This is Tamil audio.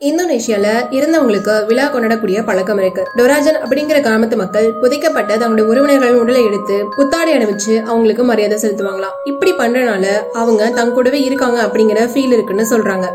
இந்தோனேஷியால இருந்தவங்களுக்கு விழா கொண்டாடக்கூடிய பழக்கம் இருக்கு. டொராஜன் அப்படிங்கிற கிராமத்து மக்கள் புதைக்கப்பட்ட தங்களுடைய உறவினர்களின் உடலை எடுத்து புத்தாடை அணிவிச்சு அவங்களுக்கு மரியாதை செலுத்துவாங்களாம். இப்படி பண்றனால அவங்க தங்க கூடவே இருக்காங்க அப்படிங்கிற ஃபீல் இருக்குன்னு சொல்றாங்க.